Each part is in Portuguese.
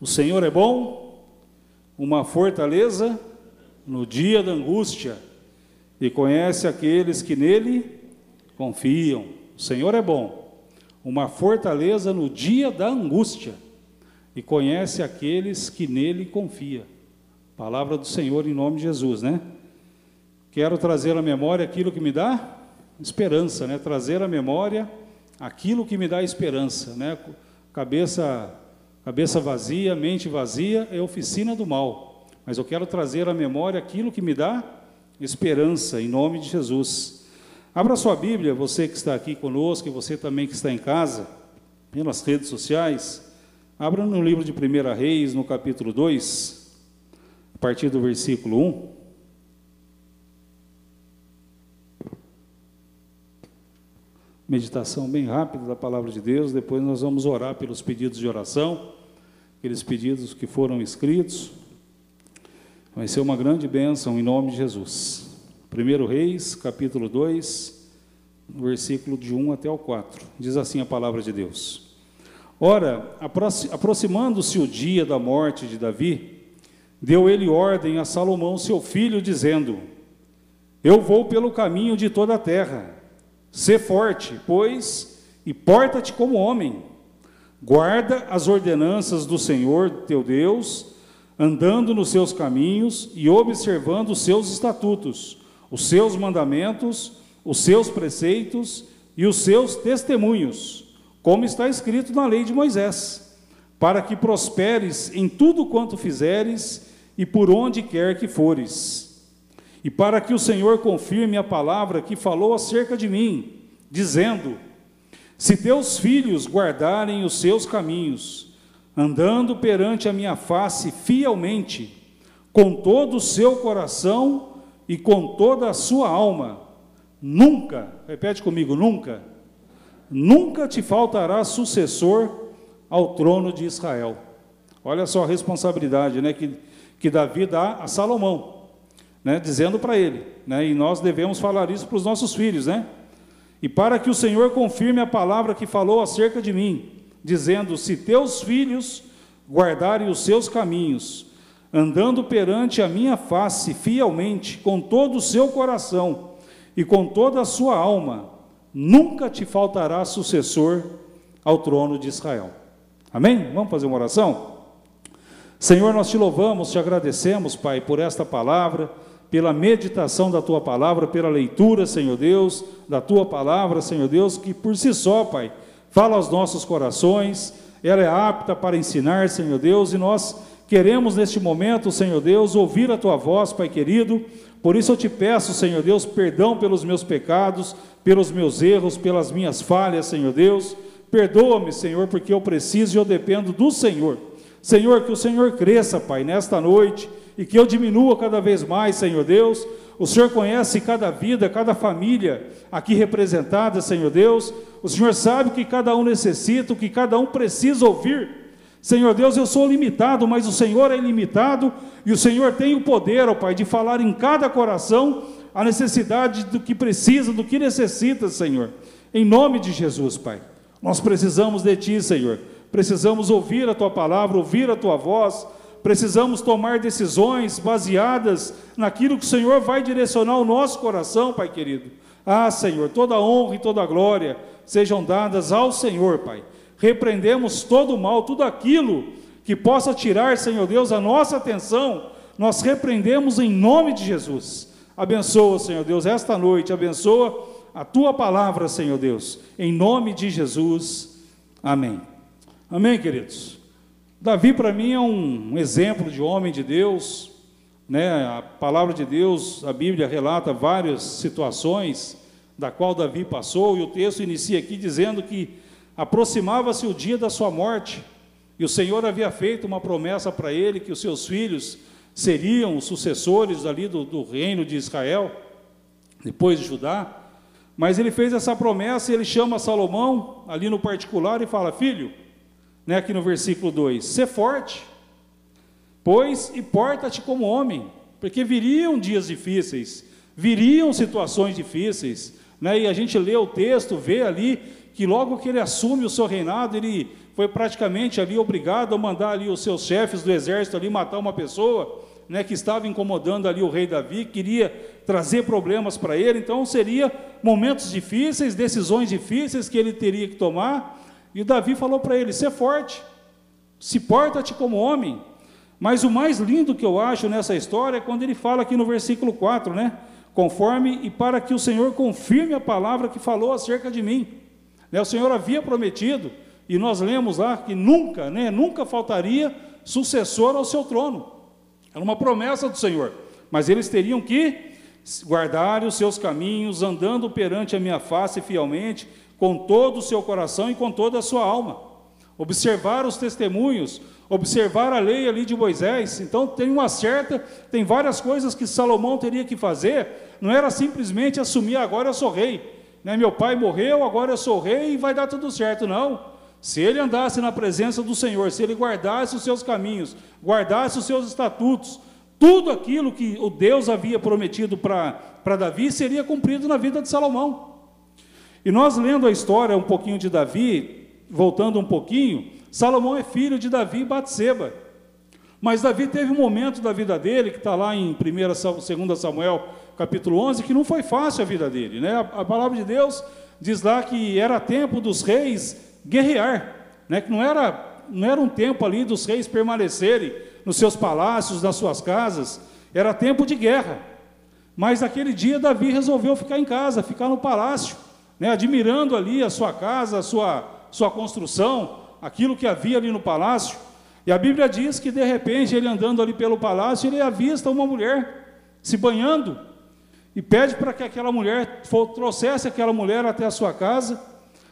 O Senhor é bom, uma fortaleza no dia da angústia, e conhece aqueles que nele confiam. O Senhor é bom, uma fortaleza no dia da angústia, e conhece aqueles que nele confiam. Palavra do Senhor em nome de Jesus, né? Quero trazer à memória aquilo que me dá esperança, né? Trazer à memória aquilo que me dá esperança, né? Cabeça cabeça vazia, mente vazia é oficina do mal. Mas eu quero trazer à memória aquilo que me dá esperança em nome de Jesus. Abra sua Bíblia, você que está aqui conosco e você também que está em casa, pelas redes sociais. Abra no livro de 1 Reis, no capítulo 2, a partir do versículo 1. meditação bem rápida da palavra de Deus, depois nós vamos orar pelos pedidos de oração, aqueles pedidos que foram escritos. Vai ser uma grande bênção em nome de Jesus. 1 Reis, capítulo 2, versículo de 1 até o 4. Diz assim a palavra de Deus: Ora, aproximando-se o dia da morte de Davi, deu ele ordem a Salomão, seu filho, dizendo: Eu vou pelo caminho de toda a terra Sê forte, pois, e porta-te como homem. Guarda as ordenanças do Senhor teu Deus, andando nos seus caminhos e observando os seus estatutos, os seus mandamentos, os seus preceitos e os seus testemunhos, como está escrito na lei de Moisés, para que prosperes em tudo quanto fizeres e por onde quer que fores. E para que o Senhor confirme a palavra que falou acerca de mim, dizendo: Se teus filhos guardarem os seus caminhos, andando perante a minha face fielmente, com todo o seu coração e com toda a sua alma, nunca, repete comigo, nunca, nunca te faltará sucessor ao trono de Israel. Olha só a responsabilidade né, que, que Davi dá a Salomão né, dizendo para ele, né, e nós devemos falar isso para os nossos filhos, né? E para que o Senhor confirme a palavra que falou acerca de mim, dizendo: Se teus filhos guardarem os seus caminhos, andando perante a minha face fielmente, com todo o seu coração e com toda a sua alma, nunca te faltará sucessor ao trono de Israel. Amém? Vamos fazer uma oração? Senhor, nós te louvamos, te agradecemos, Pai, por esta palavra pela meditação da tua palavra, pela leitura, Senhor Deus, da tua palavra, Senhor Deus, que por si só, Pai, fala aos nossos corações, ela é apta para ensinar, Senhor Deus, e nós queremos neste momento, Senhor Deus, ouvir a tua voz, Pai querido. Por isso eu te peço, Senhor Deus, perdão pelos meus pecados, pelos meus erros, pelas minhas falhas, Senhor Deus. Perdoa-me, Senhor, porque eu preciso e eu dependo do Senhor. Senhor, que o Senhor cresça, Pai, nesta noite e que eu diminua cada vez mais, Senhor Deus. O Senhor conhece cada vida, cada família aqui representada, Senhor Deus. O Senhor sabe o que cada um necessita, o que cada um precisa ouvir. Senhor Deus, eu sou limitado, mas o Senhor é ilimitado e o Senhor tem o poder, ó Pai, de falar em cada coração a necessidade do que precisa, do que necessita, Senhor. Em nome de Jesus, Pai. Nós precisamos de Ti, Senhor. Precisamos ouvir a Tua palavra, ouvir a Tua voz Precisamos tomar decisões baseadas naquilo que o Senhor vai direcionar o nosso coração, Pai querido. Ah, Senhor, toda honra e toda glória sejam dadas ao Senhor, Pai. Repreendemos todo o mal, tudo aquilo que possa tirar, Senhor Deus, a nossa atenção, nós repreendemos em nome de Jesus. Abençoa, Senhor Deus, esta noite, abençoa a tua palavra, Senhor Deus, em nome de Jesus. Amém. Amém, queridos. Davi, para mim, é um exemplo de homem de Deus. Né? A palavra de Deus, a Bíblia relata várias situações da qual Davi passou, e o texto inicia aqui dizendo que aproximava-se o dia da sua morte, e o Senhor havia feito uma promessa para ele que os seus filhos seriam os sucessores ali do, do reino de Israel, depois de Judá. Mas ele fez essa promessa e ele chama Salomão ali no particular e fala: Filho, né, aqui no versículo 2: Sê forte, pois e porta-te como homem, porque viriam dias difíceis, viriam situações difíceis, né, e a gente lê o texto, vê ali que logo que ele assume o seu reinado, ele foi praticamente ali obrigado a mandar ali os seus chefes do exército ali matar uma pessoa, né, que estava incomodando ali o rei Davi, queria trazer problemas para ele, então seria momentos difíceis, decisões difíceis que ele teria que tomar, e Davi falou para ele: "Ser forte, se porta-te como homem". Mas o mais lindo que eu acho nessa história é quando ele fala aqui no versículo 4, né? Conforme e para que o Senhor confirme a palavra que falou acerca de mim. Né, o Senhor havia prometido, e nós lemos lá que nunca, né, nunca faltaria sucessor ao seu trono. Era uma promessa do Senhor. Mas eles teriam que guardar os seus caminhos, andando perante a minha face fielmente, com todo o seu coração e com toda a sua alma. Observar os testemunhos, observar a lei ali de Moisés. Então tem uma certa, tem várias coisas que Salomão teria que fazer. Não era simplesmente assumir agora eu sou rei. Né? Meu pai morreu, agora eu sou rei e vai dar tudo certo. Não. Se ele andasse na presença do Senhor, se ele guardasse os seus caminhos, guardasse os seus estatutos, tudo aquilo que o Deus havia prometido para Davi seria cumprido na vida de Salomão. E nós lendo a história um pouquinho de Davi, voltando um pouquinho, Salomão é filho de Davi e Batseba. Mas Davi teve um momento da vida dele, que está lá em 1 2 Samuel, capítulo 11, que não foi fácil a vida dele. Né? A, palavra de Deus diz lá que era tempo dos reis guerrear, né? que não era, não era um tempo ali dos reis permanecerem nos seus palácios, nas suas casas, era tempo de guerra. Mas naquele dia Davi resolveu ficar em casa, ficar no palácio, né? admirando ali a sua casa, a sua, sua construção, aquilo que havia ali no palácio. E a Bíblia diz que de repente ele andando ali pelo palácio, ele avista uma mulher se banhando e pede para que aquela mulher trouxesse aquela mulher até a sua casa.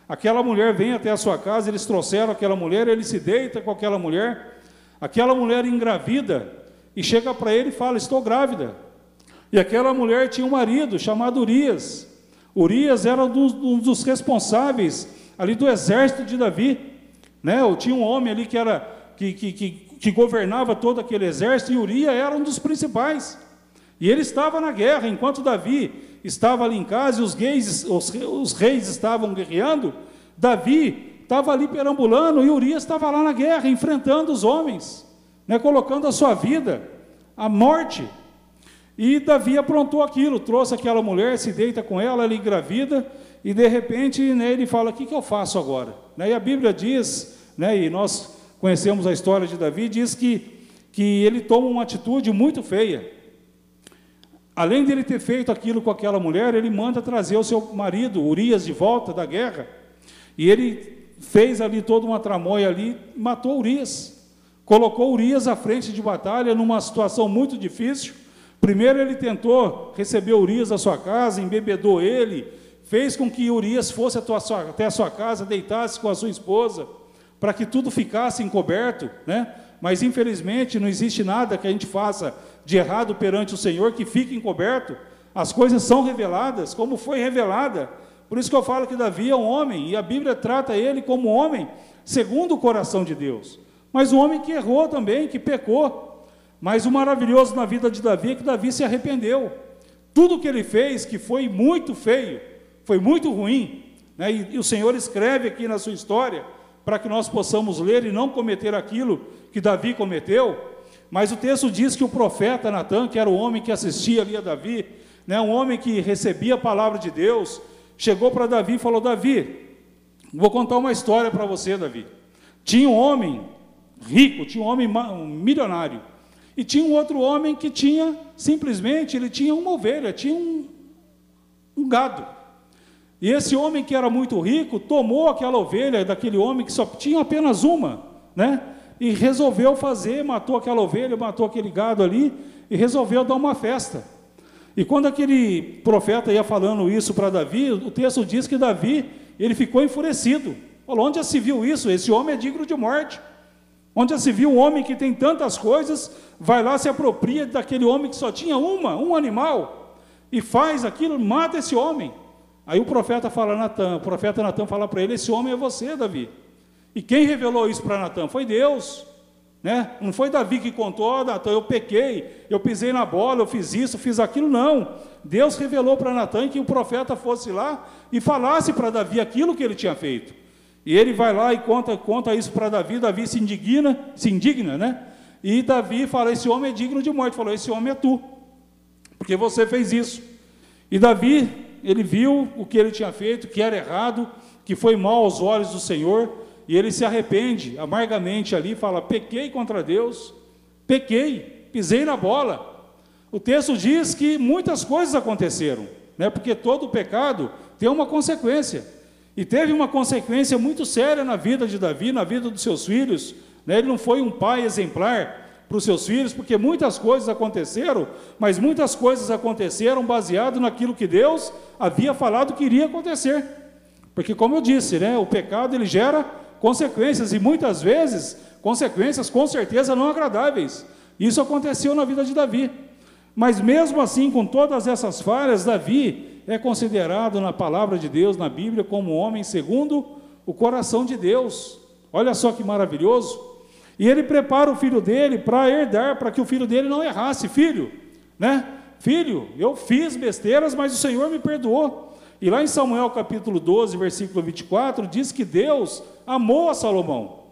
Aquela mulher vem até a sua casa, eles trouxeram aquela mulher, ele se deita com aquela mulher. Aquela mulher engravida e chega para ele e fala: Estou grávida. E aquela mulher tinha um marido chamado Urias. Urias era um dos, um dos responsáveis ali do exército de Davi. Né? Tinha um homem ali que, era, que, que, que, que governava todo aquele exército, e Uria era um dos principais. E ele estava na guerra, enquanto Davi estava ali em casa e os reis, os, os reis estavam guerreando, Davi estava ali perambulando e Urias estava lá na guerra, enfrentando os homens, né, colocando a sua vida, a morte. E Davi aprontou aquilo, trouxe aquela mulher, se deita com ela, ela engravida, e de repente né, ele fala: O que, que eu faço agora? Né, e a Bíblia diz, né, e nós conhecemos a história de Davi, diz que, que ele toma uma atitude muito feia. Além de ele ter feito aquilo com aquela mulher, ele manda trazer o seu marido, Urias, de volta da guerra. E ele fez ali toda uma tramóia ali, matou Urias. Colocou Urias à frente de batalha numa situação muito difícil. Primeiro ele tentou receber Urias à sua casa, embebedou ele, fez com que Urias fosse até a sua casa, deitasse com a sua esposa, para que tudo ficasse encoberto, né? Mas infelizmente não existe nada que a gente faça de errado perante o Senhor que fique encoberto. As coisas são reveladas, como foi revelada. Por isso que eu falo que Davi é um homem, e a Bíblia trata ele como homem, segundo o coração de Deus. Mas um homem que errou também, que pecou. Mas o maravilhoso na vida de Davi é que Davi se arrependeu. Tudo que ele fez, que foi muito feio, foi muito ruim, né? e, e o Senhor escreve aqui na sua história, para que nós possamos ler e não cometer aquilo que Davi cometeu, mas o texto diz que o profeta Natan, que era o homem que assistia ali a Davi, né, um homem que recebia a palavra de Deus, chegou para Davi e falou: Davi, vou contar uma história para você, Davi. Tinha um homem rico, tinha um homem milionário, e tinha um outro homem que tinha, simplesmente, ele tinha uma ovelha, tinha um, um gado. E esse homem que era muito rico tomou aquela ovelha daquele homem que só tinha apenas uma, né? E resolveu fazer, matou aquela ovelha, matou aquele gado ali e resolveu dar uma festa. E quando aquele profeta ia falando isso para Davi, o texto diz que Davi, ele ficou enfurecido. Falou: onde já se viu isso? Esse homem é digno de morte. Onde já se viu um homem que tem tantas coisas, vai lá se apropria daquele homem que só tinha uma, um animal, e faz aquilo, mata esse homem. Aí o profeta fala Natan, o profeta Natan fala para ele: esse homem é você, Davi. E quem revelou isso para Natan? Foi Deus. Né? Não foi Davi que contou, oh, Natan, eu pequei, eu pisei na bola, eu fiz isso, fiz aquilo, não. Deus revelou para Natan que o profeta fosse lá e falasse para Davi aquilo que ele tinha feito. E ele vai lá e conta, conta isso para Davi, Davi se indigna, se indigna, né? E Davi fala: Esse homem é digno de morte. Falou: Esse homem é tu, porque você fez isso. E Davi, ele viu o que ele tinha feito, que era errado, que foi mal aos olhos do Senhor, e ele se arrepende amargamente ali, fala: Pequei contra Deus, pequei, pisei na bola. O texto diz que muitas coisas aconteceram, né? porque todo pecado tem uma consequência. E teve uma consequência muito séria na vida de Davi, na vida dos seus filhos. Né? Ele não foi um pai exemplar para os seus filhos, porque muitas coisas aconteceram, mas muitas coisas aconteceram baseado naquilo que Deus havia falado que iria acontecer. Porque, como eu disse, né, o pecado ele gera consequências, e muitas vezes, consequências com certeza não agradáveis. Isso aconteceu na vida de Davi. Mas mesmo assim, com todas essas falhas, Davi é considerado na palavra de Deus, na Bíblia, como homem segundo o coração de Deus. Olha só que maravilhoso. E ele prepara o filho dele para herdar, para que o filho dele não errasse. Filho, né? Filho, eu fiz besteiras, mas o Senhor me perdoou. E lá em Samuel capítulo 12, versículo 24, diz que Deus amou a Salomão.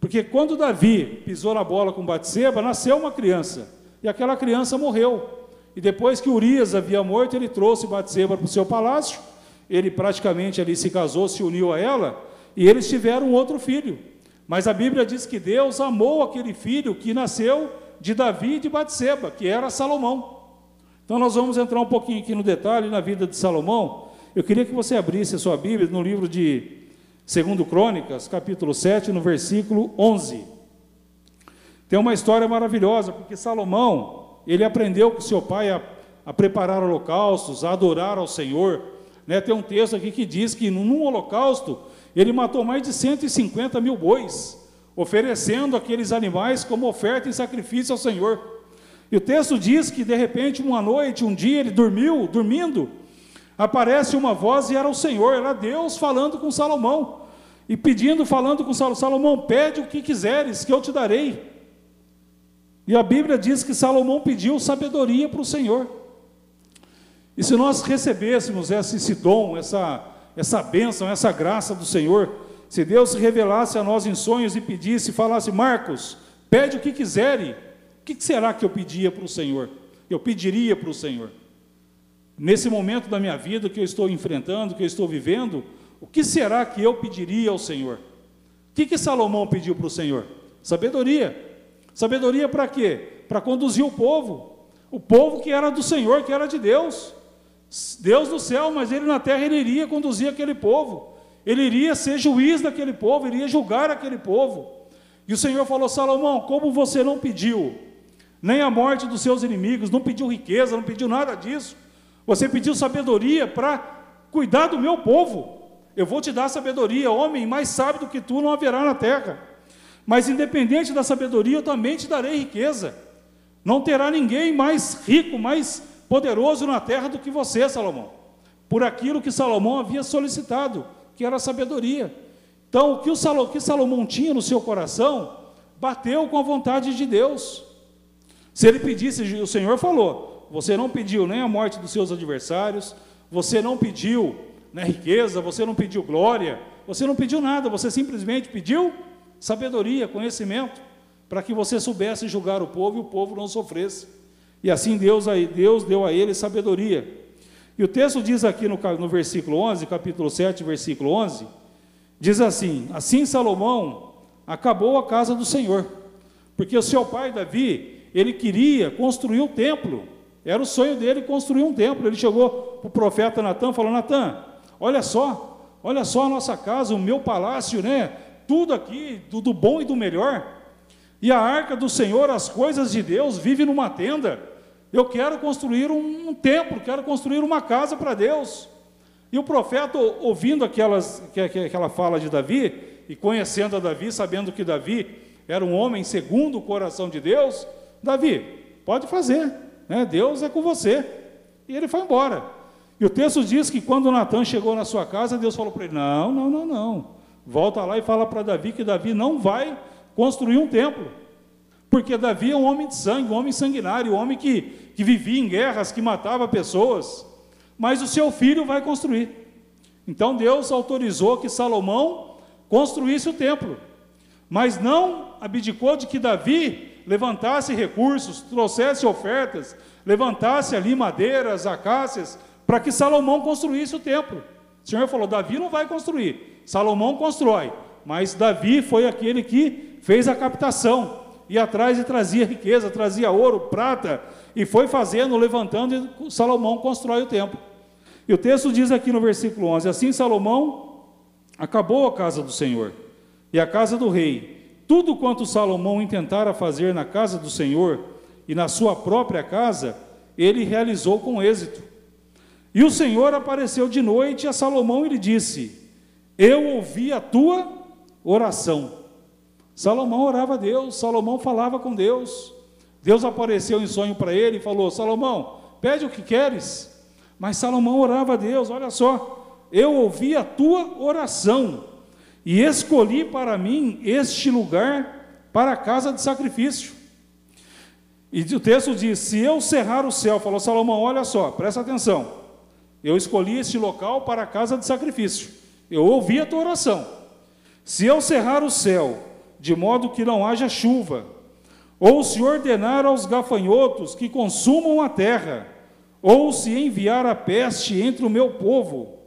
Porque quando Davi pisou na bola com Batseba, nasceu uma criança. E aquela criança morreu. E depois que Urias havia morto, ele trouxe Batseba para o seu palácio. Ele praticamente ali se casou, se uniu a ela, e eles tiveram outro filho. Mas a Bíblia diz que Deus amou aquele filho que nasceu de Davi e de Batseba, que era Salomão. Então nós vamos entrar um pouquinho aqui no detalhe na vida de Salomão. Eu queria que você abrisse a sua Bíblia no livro de 2 Crônicas, capítulo 7, no versículo 11. Tem uma história maravilhosa, porque Salomão, ele aprendeu com seu pai a, a preparar holocaustos, a adorar ao Senhor. Né? Tem um texto aqui que diz que num holocausto ele matou mais de 150 mil bois, oferecendo aqueles animais como oferta e sacrifício ao Senhor. E o texto diz que de repente, uma noite, um dia, ele dormiu, dormindo, aparece uma voz e era o Senhor, era Deus falando com Salomão. E pedindo, falando com Salomão, Salomão, pede o que quiseres, que eu te darei. E a Bíblia diz que Salomão pediu sabedoria para o Senhor. E se nós recebêssemos esse, dom, essa, essa bênção, essa graça do Senhor, se Deus se revelasse a nós em sonhos e pedisse, falasse, Marcos, pede o que quiserem, o que será que eu pedia para o Senhor? Eu pediria para o Senhor. Nesse momento da minha vida que eu estou enfrentando, que eu estou vivendo, o que será que eu pediria ao Senhor? O que, que Salomão pediu para o Senhor? Sabedoria. Sabedoria para quê? Para conduzir o povo. O povo que era do Senhor, que era de Deus. Deus do céu, mas ele na terra ele iria conduzir aquele povo. Ele iria ser juiz daquele povo, iria julgar aquele povo. E o Senhor falou: Salomão, como você não pediu nem a morte dos seus inimigos, não pediu riqueza, não pediu nada disso. Você pediu sabedoria para cuidar do meu povo. Eu vou te dar sabedoria, homem mais sábio do que tu não haverá na terra. Mas independente da sabedoria, eu também te darei riqueza. Não terá ninguém mais rico, mais poderoso na terra do que você, Salomão. Por aquilo que Salomão havia solicitado, que era sabedoria. Então, o que, o Salomão, que Salomão tinha no seu coração, bateu com a vontade de Deus. Se ele pedisse, o Senhor falou: você não pediu nem a morte dos seus adversários, você não pediu né, riqueza, você não pediu glória, você não pediu nada, você simplesmente pediu sabedoria, conhecimento, para que você soubesse julgar o povo e o povo não sofresse. E assim Deus, Deus deu a ele sabedoria. E o texto diz aqui no, no versículo 11, capítulo 7, versículo 11, diz assim: Assim Salomão acabou a casa do Senhor, porque o seu pai Davi, ele queria construir um templo, era o sonho dele construir um templo. Ele chegou para o profeta Natan e falou: Natan, olha só, olha só a nossa casa, o meu palácio, né? Tudo aqui, do, do bom e do melhor. E a arca do Senhor, as coisas de Deus, vive numa tenda. Eu quero construir um, um templo, quero construir uma casa para Deus. E o profeta, ouvindo aquelas, aquela fala de Davi, e conhecendo a Davi, sabendo que Davi era um homem segundo o coração de Deus, Davi, pode fazer, né? Deus é com você. E ele foi embora. E o texto diz que quando Natan chegou na sua casa, Deus falou para ele: Não, não, não, não. Volta lá e fala para Davi que Davi não vai construir um templo. Porque Davi é um homem de sangue, um homem sanguinário, um homem que, que vivia em guerras, que matava pessoas. Mas o seu filho vai construir. Então Deus autorizou que Salomão construísse o templo, mas não abdicou de que Davi levantasse recursos, trouxesse ofertas, levantasse ali madeiras, acácias, para que Salomão construísse o templo. O Senhor falou: Davi não vai construir, Salomão constrói, mas Davi foi aquele que fez a captação, ia atrás e trazia riqueza, trazia ouro, prata, e foi fazendo, levantando, e Salomão constrói o templo. E o texto diz aqui no versículo 11: Assim Salomão acabou a casa do Senhor e a casa do rei. Tudo quanto Salomão intentara fazer na casa do Senhor e na sua própria casa, ele realizou com êxito. E o Senhor apareceu de noite a Salomão e lhe disse: Eu ouvi a tua oração. Salomão orava a Deus, Salomão falava com Deus. Deus apareceu em sonho para ele e falou: Salomão, pede o que queres. Mas Salomão orava a Deus: Olha só, eu ouvi a tua oração e escolhi para mim este lugar para a casa de sacrifício. E o texto diz: Se eu cerrar o céu, falou Salomão, olha só, presta atenção. Eu escolhi este local para a casa de sacrifício. Eu ouvi a tua oração. Se eu cerrar o céu, de modo que não haja chuva, ou se ordenar aos gafanhotos que consumam a terra, ou se enviar a peste entre o meu povo,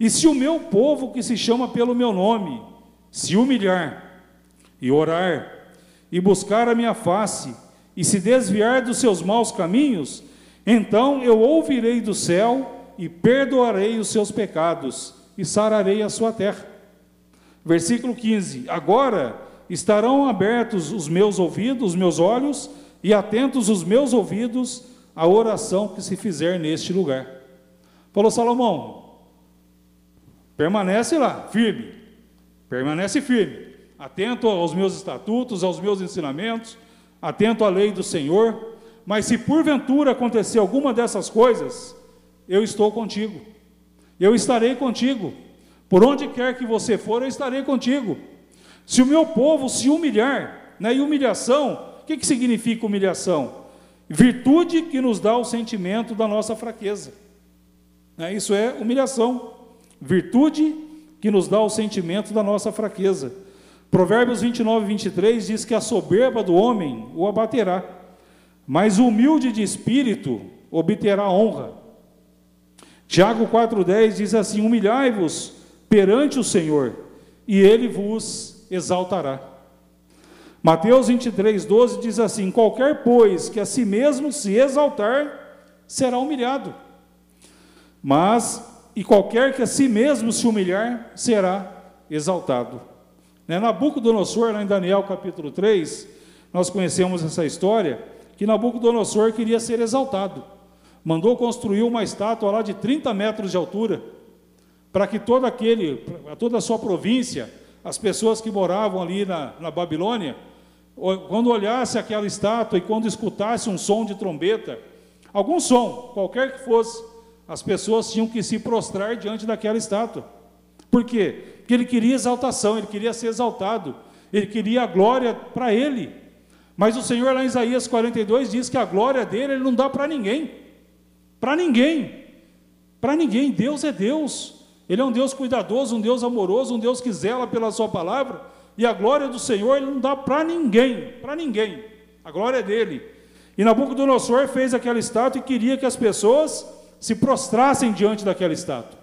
e se o meu povo que se chama pelo meu nome se humilhar e orar e buscar a minha face e se desviar dos seus maus caminhos, então eu ouvirei do céu e perdoarei os seus pecados e sararei a sua terra. Versículo 15: Agora estarão abertos os meus ouvidos, os meus olhos, e atentos os meus ouvidos à oração que se fizer neste lugar. Falou Salomão, permanece lá, firme, permanece firme, atento aos meus estatutos, aos meus ensinamentos, atento à lei do Senhor, mas se porventura acontecer alguma dessas coisas, eu estou contigo, eu estarei contigo, por onde quer que você for, eu estarei contigo. Se o meu povo se humilhar, né, e humilhação, o que, que significa humilhação? Virtude que nos dá o sentimento da nossa fraqueza. Né, isso é humilhação. Virtude que nos dá o sentimento da nossa fraqueza. Provérbios 29, 23 diz que a soberba do homem o abaterá, mas o humilde de espírito obterá honra. Tiago 4,10 diz assim: Humilhai-vos perante o Senhor, e ele vos exaltará. Mateus 23, 12 diz assim: Qualquer, pois, que a si mesmo se exaltar, será humilhado. Mas, e qualquer que a si mesmo se humilhar, será exaltado. Né? Nabucodonosor, lá em Daniel capítulo 3, nós conhecemos essa história, que Nabucodonosor queria ser exaltado. Mandou construir uma estátua lá de 30 metros de altura, para que todo aquele, toda a sua província, as pessoas que moravam ali na, na Babilônia, quando olhasse aquela estátua e quando escutasse um som de trombeta, algum som, qualquer que fosse, as pessoas tinham que se prostrar diante daquela estátua. Por quê? Porque ele queria exaltação, ele queria ser exaltado, ele queria a glória para ele. Mas o Senhor, lá em Isaías 42, diz que a glória dele ele não dá para ninguém. Para ninguém. Para ninguém. Deus é Deus. Ele é um Deus cuidadoso, um Deus amoroso, um Deus que zela pela sua palavra, e a glória do Senhor ele não dá para ninguém, para ninguém. A glória é dele. E Nabucodonosor fez aquela estátua e queria que as pessoas se prostrassem diante daquela estátua.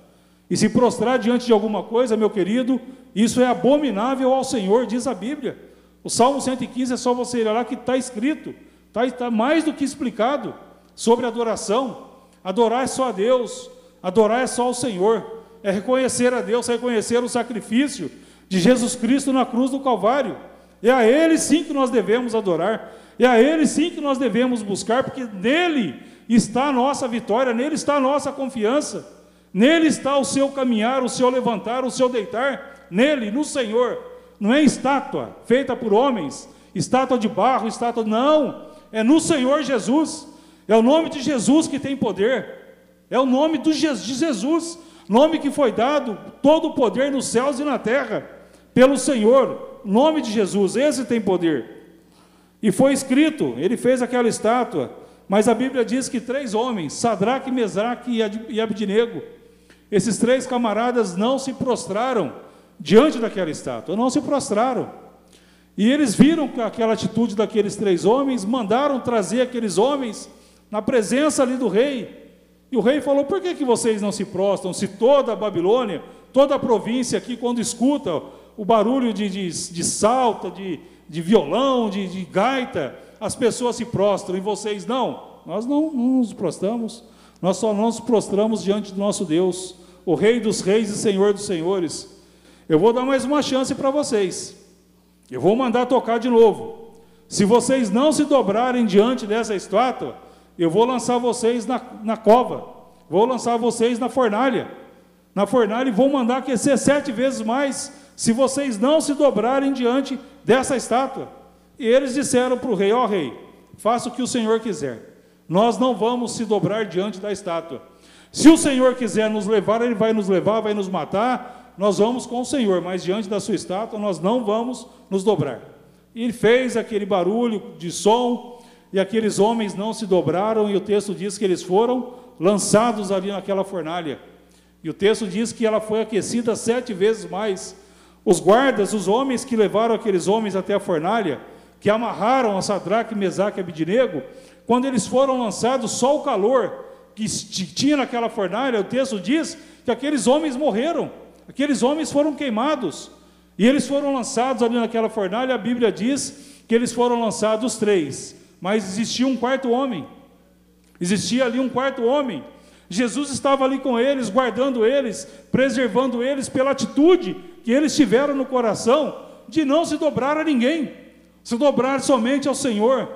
E se prostrar diante de alguma coisa, meu querido, isso é abominável ao Senhor, diz a Bíblia. O Salmo 115 é só você ir lá que está escrito, está tá mais do que explicado sobre adoração. Adorar é só a Deus, adorar é só ao Senhor é reconhecer a Deus, reconhecer o sacrifício de Jesus Cristo na cruz do Calvário. É a Ele sim que nós devemos adorar, é a Ele sim que nós devemos buscar, porque nele está a nossa vitória, nele está a nossa confiança, nele está o seu caminhar, o seu levantar, o seu deitar, nele, no Senhor. Não é estátua feita por homens, estátua de barro, estátua. Não, é no Senhor Jesus. É o nome de Jesus que tem poder. É o nome de Jesus nome que foi dado todo o poder nos céus e na terra, pelo Senhor, nome de Jesus, esse tem poder. E foi escrito, ele fez aquela estátua, mas a Bíblia diz que três homens, Sadraque, Mesaque e Abdinego, esses três camaradas não se prostraram diante daquela estátua, não se prostraram. E eles viram aquela atitude daqueles três homens, mandaram trazer aqueles homens na presença ali do rei. E o rei falou: por que, que vocês não se prostram? Se toda a Babilônia, toda a província aqui, quando escuta o barulho de, de, de salta, de, de violão, de, de gaita, as pessoas se prostram e vocês não. Nós não, não nos prostramos, nós só nos prostramos diante do nosso Deus, o Rei dos Reis e Senhor dos Senhores. Eu vou dar mais uma chance para vocês. Eu vou mandar tocar de novo. Se vocês não se dobrarem diante dessa estátua, eu vou lançar vocês na, na cova, vou lançar vocês na fornalha. Na fornalha e vou mandar aquecer sete vezes mais, se vocês não se dobrarem diante dessa estátua. E eles disseram para o rei: Ó oh, rei, faça o que o Senhor quiser. Nós não vamos se dobrar diante da estátua. Se o Senhor quiser nos levar, Ele vai nos levar, vai nos matar, nós vamos com o Senhor, mas diante da sua estátua nós não vamos nos dobrar. E fez aquele barulho de som, e aqueles homens não se dobraram, e o texto diz que eles foram lançados ali naquela fornalha. E o texto diz que ela foi aquecida sete vezes mais. Os guardas, os homens que levaram aqueles homens até a fornalha, que amarraram a Sadraque, Mesaque e Abidinego, quando eles foram lançados, só o calor que tinha naquela fornalha, o texto diz que aqueles homens morreram. Aqueles homens foram queimados e eles foram lançados ali naquela fornalha. A Bíblia diz que eles foram lançados três, mas existia um quarto homem. Existia ali um quarto homem. Jesus estava ali com eles, guardando eles, preservando eles pela atitude que eles tiveram no coração de não se dobrar a ninguém, se dobrar somente ao Senhor.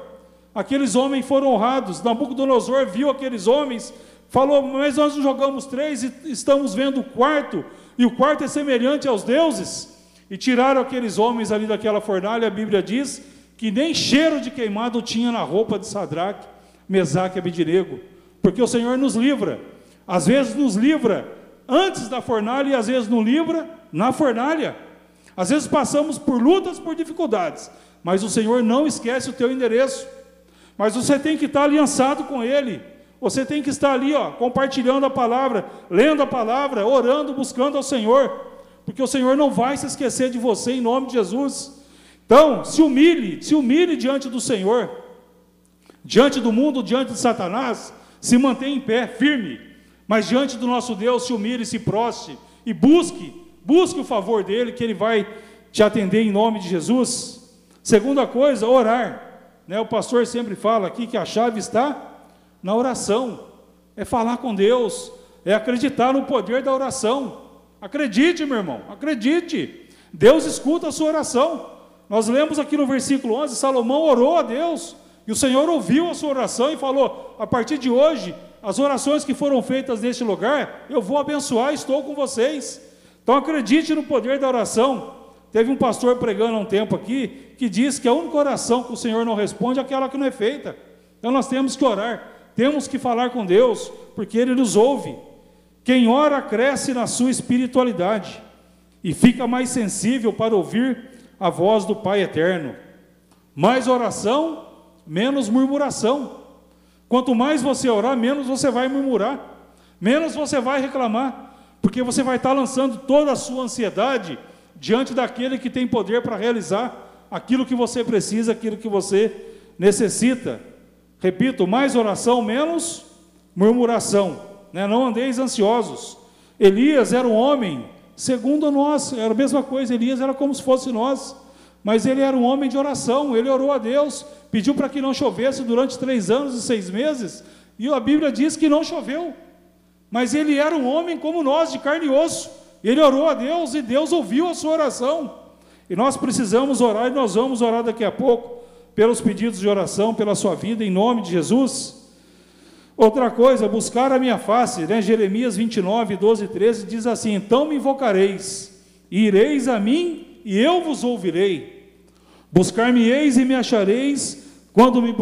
Aqueles homens foram honrados. Nabucodonosor viu aqueles homens, falou: Mas nós jogamos três e estamos vendo o quarto e o quarto é semelhante aos deuses. E tiraram aqueles homens ali daquela fornalha, a Bíblia diz que nem cheiro de queimado tinha na roupa de Sadraque, Mesaque e Abidinego, porque o Senhor nos livra. Às vezes nos livra antes da fornalha e às vezes nos livra na fornalha. Às vezes passamos por lutas, por dificuldades, mas o Senhor não esquece o teu endereço. Mas você tem que estar aliançado com Ele. Você tem que estar ali, ó, compartilhando a palavra, lendo a palavra, orando, buscando ao Senhor, porque o Senhor não vai se esquecer de você em nome de Jesus. Então, se humilhe, se humilhe diante do Senhor, diante do mundo, diante de Satanás, se mantenha em pé, firme, mas diante do nosso Deus, se humilhe, se proste e busque, busque o favor dele, que ele vai te atender em nome de Jesus. Segunda coisa, orar. Né, o pastor sempre fala aqui que a chave está na oração, é falar com Deus, é acreditar no poder da oração. Acredite, meu irmão, acredite. Deus escuta a sua oração. Nós lemos aqui no versículo 11: Salomão orou a Deus, e o Senhor ouviu a sua oração e falou: a partir de hoje, as orações que foram feitas neste lugar, eu vou abençoar, estou com vocês. Então acredite no poder da oração. Teve um pastor pregando há um tempo aqui que diz que a única oração que o Senhor não responde é aquela que não é feita. Então nós temos que orar. Temos que falar com Deus, porque Ele nos ouve. Quem ora cresce na sua espiritualidade e fica mais sensível para ouvir a voz do Pai eterno. Mais oração, menos murmuração. Quanto mais você orar, menos você vai murmurar, menos você vai reclamar, porque você vai estar lançando toda a sua ansiedade diante daquele que tem poder para realizar aquilo que você precisa, aquilo que você necessita. Repito, mais oração, menos murmuração. Né? Não andeis ansiosos. Elias era um homem, segundo nós, era a mesma coisa. Elias era como se fosse nós, mas ele era um homem de oração. Ele orou a Deus, pediu para que não chovesse durante três anos e seis meses, e a Bíblia diz que não choveu. Mas ele era um homem como nós, de carne e osso. Ele orou a Deus e Deus ouviu a sua oração. E nós precisamos orar, e nós vamos orar daqui a pouco pelos pedidos de oração, pela sua vida, em nome de Jesus. Outra coisa, buscar a minha face, né? Jeremias 29, 12 e 13 diz assim: Então me invocareis, e ireis a mim, e eu vos ouvirei. Buscar-me-eis e me achareis, quando me,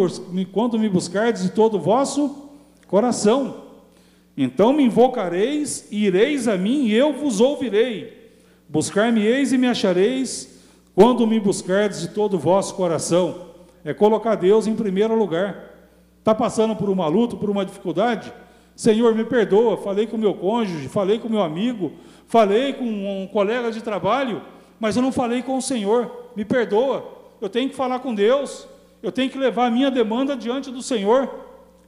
quando me buscardes de todo o vosso coração. Então me invocareis, e ireis a mim, e eu vos ouvirei. Buscar-me-eis e me achareis, quando me buscardes de todo o vosso coração é colocar Deus em primeiro lugar. Está passando por uma luta, por uma dificuldade? Senhor, me perdoa. Falei com meu cônjuge, falei com meu amigo, falei com um colega de trabalho, mas eu não falei com o Senhor. Me perdoa. Eu tenho que falar com Deus. Eu tenho que levar a minha demanda diante do Senhor.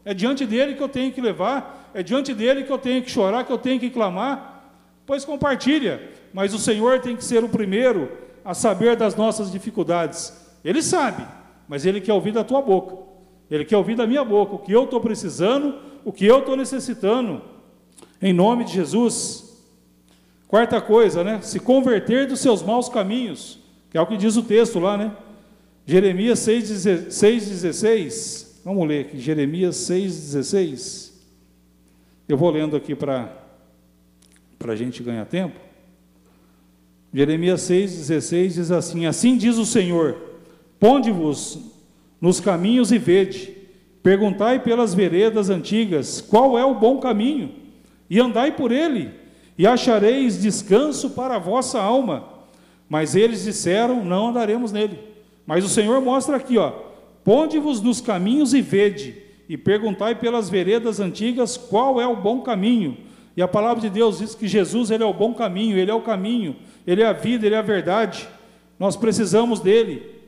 É diante dele que eu tenho que levar, é diante dele que eu tenho que chorar, que eu tenho que clamar. Pois compartilha, mas o Senhor tem que ser o primeiro a saber das nossas dificuldades. Ele sabe, mas ele quer ouvir da tua boca. Ele quer ouvir da minha boca o que eu estou precisando, o que eu estou necessitando. Em nome de Jesus. Quarta coisa, né? Se converter dos seus maus caminhos, que é o que diz o texto lá, né? Jeremias 6,16. Vamos ler aqui, Jeremias 6,16. Eu vou lendo aqui para a gente ganhar tempo. Jeremias 6,16 diz assim: Assim diz o Senhor: Ponde-vos nos caminhos e vede, perguntai pelas veredas antigas, qual é o bom caminho, e andai por ele, e achareis descanso para a vossa alma. Mas eles disseram: Não andaremos nele. Mas o Senhor mostra aqui, ó: Ponde-vos nos caminhos e vede, e perguntai pelas veredas antigas qual é o bom caminho. E a palavra de Deus diz que Jesus ele é o bom caminho, ele é o caminho, ele é a vida, ele é a verdade. Nós precisamos dele.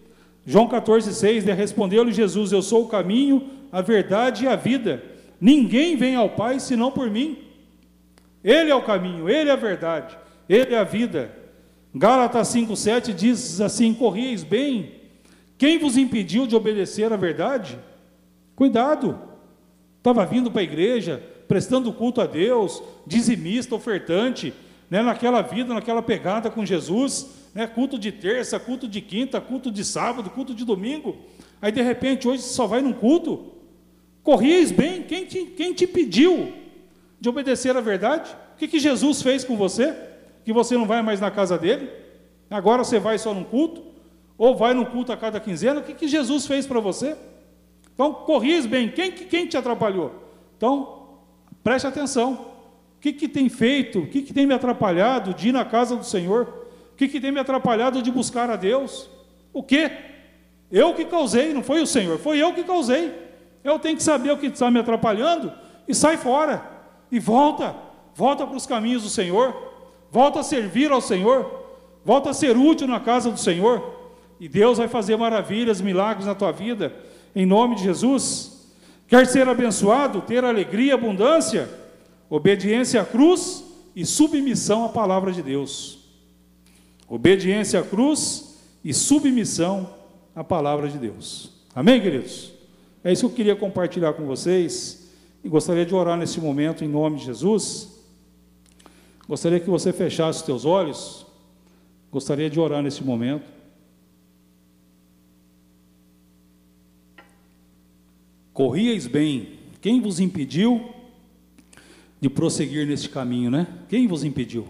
João 14,6, né, respondeu-lhe Jesus: Eu sou o caminho, a verdade e a vida. Ninguém vem ao Pai senão por mim. Ele é o caminho, ele é a verdade, ele é a vida. Gálatas 5,7 diz assim: Corrieis bem. Quem vos impediu de obedecer à verdade? Cuidado. Estava vindo para a igreja, prestando culto a Deus, dizimista, ofertante, né, naquela vida, naquela pegada com Jesus né, culto de terça, culto de quinta, culto de sábado, culto de domingo. Aí de repente hoje só vai num culto. Corrieis bem, quem te, quem te pediu de obedecer à verdade? O que, que Jesus fez com você? Que você não vai mais na casa dele? Agora você vai só num culto? Ou vai num culto a cada quinzena? O que, que Jesus fez para você? Então, corrieis bem, quem, quem te atrapalhou? Então, preste atenção. O que, que tem feito, o que, que tem me atrapalhado de ir na casa do Senhor? que, que tem me atrapalhado de buscar a Deus? O quê? Eu que causei, não foi o Senhor, foi eu que causei. Eu tenho que saber o que está me atrapalhando e sai fora. E volta, volta para os caminhos do Senhor, volta a servir ao Senhor, volta a ser útil na casa do Senhor. E Deus vai fazer maravilhas, milagres na tua vida, em nome de Jesus. Quer ser abençoado, ter alegria, abundância, obediência à cruz e submissão à palavra de Deus. Obediência à cruz e submissão à palavra de Deus. Amém, queridos? É isso que eu queria compartilhar com vocês e gostaria de orar nesse momento em nome de Jesus. Gostaria que você fechasse os teus olhos. Gostaria de orar nesse momento. Corrieis bem. Quem vos impediu de prosseguir neste caminho, né? Quem vos impediu?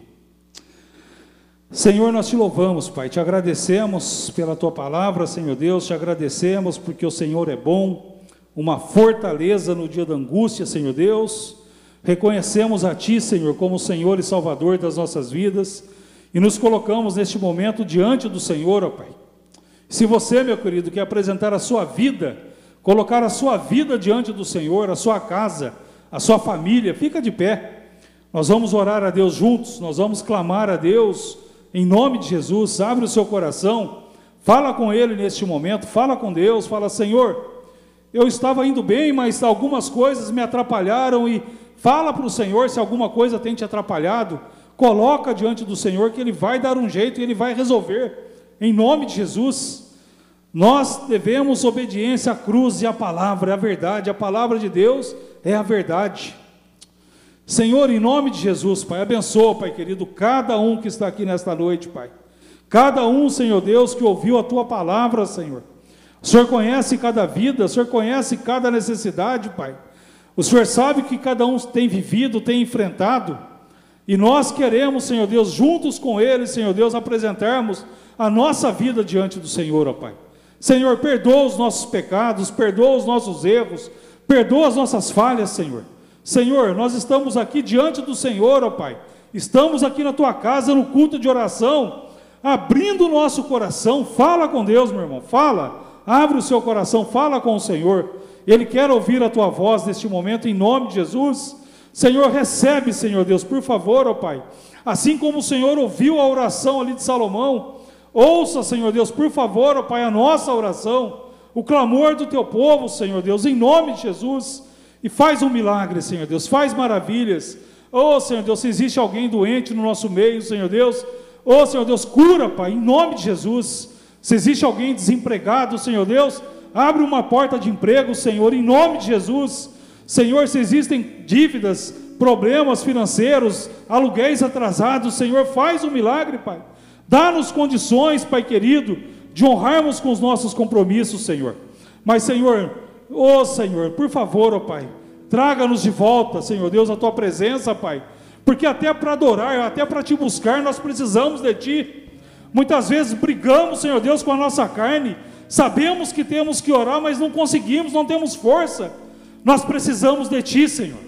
Senhor, nós te louvamos, Pai, te agradecemos pela tua palavra, Senhor Deus, te agradecemos porque o Senhor é bom, uma fortaleza no dia da angústia, Senhor Deus. Reconhecemos a Ti, Senhor, como Senhor e Salvador das nossas vidas e nos colocamos neste momento diante do Senhor, ó Pai. Se você, meu querido, quer apresentar a sua vida, colocar a sua vida diante do Senhor, a sua casa, a sua família, fica de pé. Nós vamos orar a Deus juntos, nós vamos clamar a Deus em nome de Jesus, abre o seu coração, fala com Ele neste momento, fala com Deus, fala: Senhor, eu estava indo bem, mas algumas coisas me atrapalharam e fala para o Senhor se alguma coisa tem te atrapalhado, coloca diante do Senhor que Ele vai dar um jeito e Ele vai resolver, em nome de Jesus. Nós devemos obediência à cruz e à palavra, é a verdade, a palavra de Deus é a verdade. Senhor, em nome de Jesus, Pai, abençoa, Pai querido, cada um que está aqui nesta noite, Pai. Cada um, Senhor Deus, que ouviu a tua palavra, Senhor. O Senhor conhece cada vida, o Senhor conhece cada necessidade, Pai. O Senhor sabe que cada um tem vivido, tem enfrentado. E nós queremos, Senhor Deus, juntos com Ele, Senhor Deus, apresentarmos a nossa vida diante do Senhor, ó Pai. Senhor, perdoa os nossos pecados, perdoa os nossos erros, perdoa as nossas falhas, Senhor. Senhor, nós estamos aqui diante do Senhor, ó Pai. Estamos aqui na tua casa no culto de oração, abrindo o nosso coração. Fala com Deus, meu irmão, fala. Abre o seu coração, fala com o Senhor. Ele quer ouvir a tua voz neste momento, em nome de Jesus. Senhor, recebe, Senhor Deus, por favor, ó Pai. Assim como o Senhor ouviu a oração ali de Salomão, ouça, Senhor Deus, por favor, ó Pai, a nossa oração, o clamor do teu povo, Senhor Deus, em nome de Jesus, e faz um milagre, Senhor Deus, faz maravilhas. Oh, Senhor Deus, se existe alguém doente no nosso meio, Senhor Deus, oh, Senhor Deus, cura, Pai, em nome de Jesus. Se existe alguém desempregado, Senhor Deus, abre uma porta de emprego, Senhor, em nome de Jesus. Senhor, se existem dívidas, problemas financeiros, aluguéis atrasados, Senhor, faz um milagre, Pai. Dá-nos condições, Pai querido, de honrarmos com os nossos compromissos, Senhor. Mas, Senhor, oh Senhor, por favor, ó oh, Pai, traga-nos de volta, Senhor Deus, a tua presença, Pai. Porque até para adorar, até para te buscar, nós precisamos de ti. Muitas vezes brigamos, Senhor Deus, com a nossa carne, sabemos que temos que orar, mas não conseguimos, não temos força. Nós precisamos de Ti, Senhor.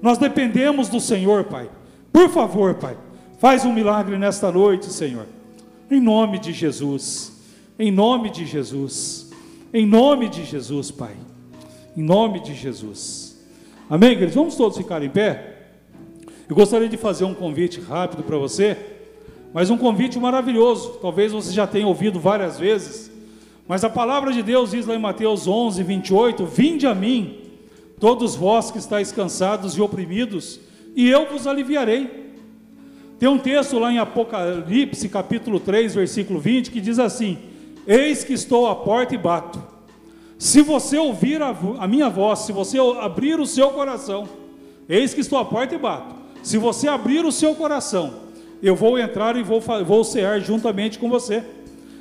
Nós dependemos do Senhor, Pai. Por favor, Pai, faz um milagre nesta noite, Senhor. Em nome de Jesus. Em nome de Jesus. Em nome de Jesus, Pai. Em nome de Jesus. Amém, queridos? Vamos todos ficar em pé? Eu gostaria de fazer um convite rápido para você, mas um convite maravilhoso. Talvez você já tenha ouvido várias vezes, mas a palavra de Deus diz lá em Mateus 11, 28: Vinde a mim, todos vós que estáis cansados e oprimidos, e eu vos aliviarei. Tem um texto lá em Apocalipse, capítulo 3, versículo 20, que diz assim: Eis que estou à porta e bato. Se você ouvir a, a, minha voz, se você abrir o seu coração, eis que estou à porta e bato. Se você abrir o seu coração, eu vou entrar e vou, vou cear juntamente com você.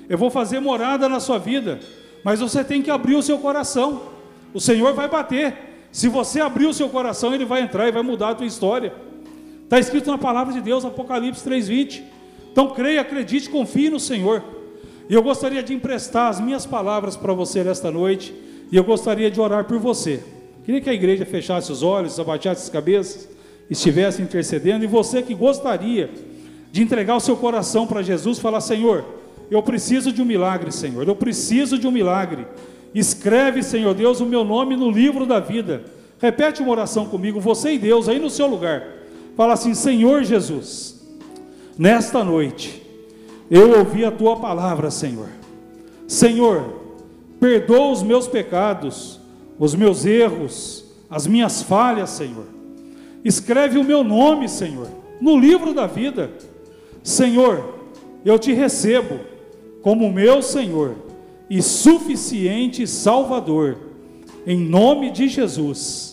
Eu vou fazer morada na sua vida, mas você tem que abrir o seu coração. O Senhor vai bater. Se você abrir o seu coração, ele vai entrar e vai mudar a tua história. Está escrito na palavra de Deus, Apocalipse 3:20. Então creia, acredite, confie no Senhor. E eu gostaria de emprestar as minhas palavras para você nesta noite, e eu gostaria de orar por você. Queria que a igreja fechasse os olhos, abaixasse as cabeças, estivesse intercedendo, e você que gostaria de entregar o seu coração para Jesus, falar: Senhor, eu preciso de um milagre, Senhor, eu preciso de um milagre. Escreve, Senhor Deus, o meu nome no livro da vida. Repete uma oração comigo, você e Deus, aí no seu lugar. Fala assim: Senhor Jesus, nesta noite, eu ouvi a tua palavra, Senhor. Senhor, perdoa os meus pecados, os meus erros, as minhas falhas, Senhor. Escreve o meu nome, Senhor, no livro da vida. Senhor, eu te recebo como meu Senhor e suficiente Salvador. Em nome de Jesus.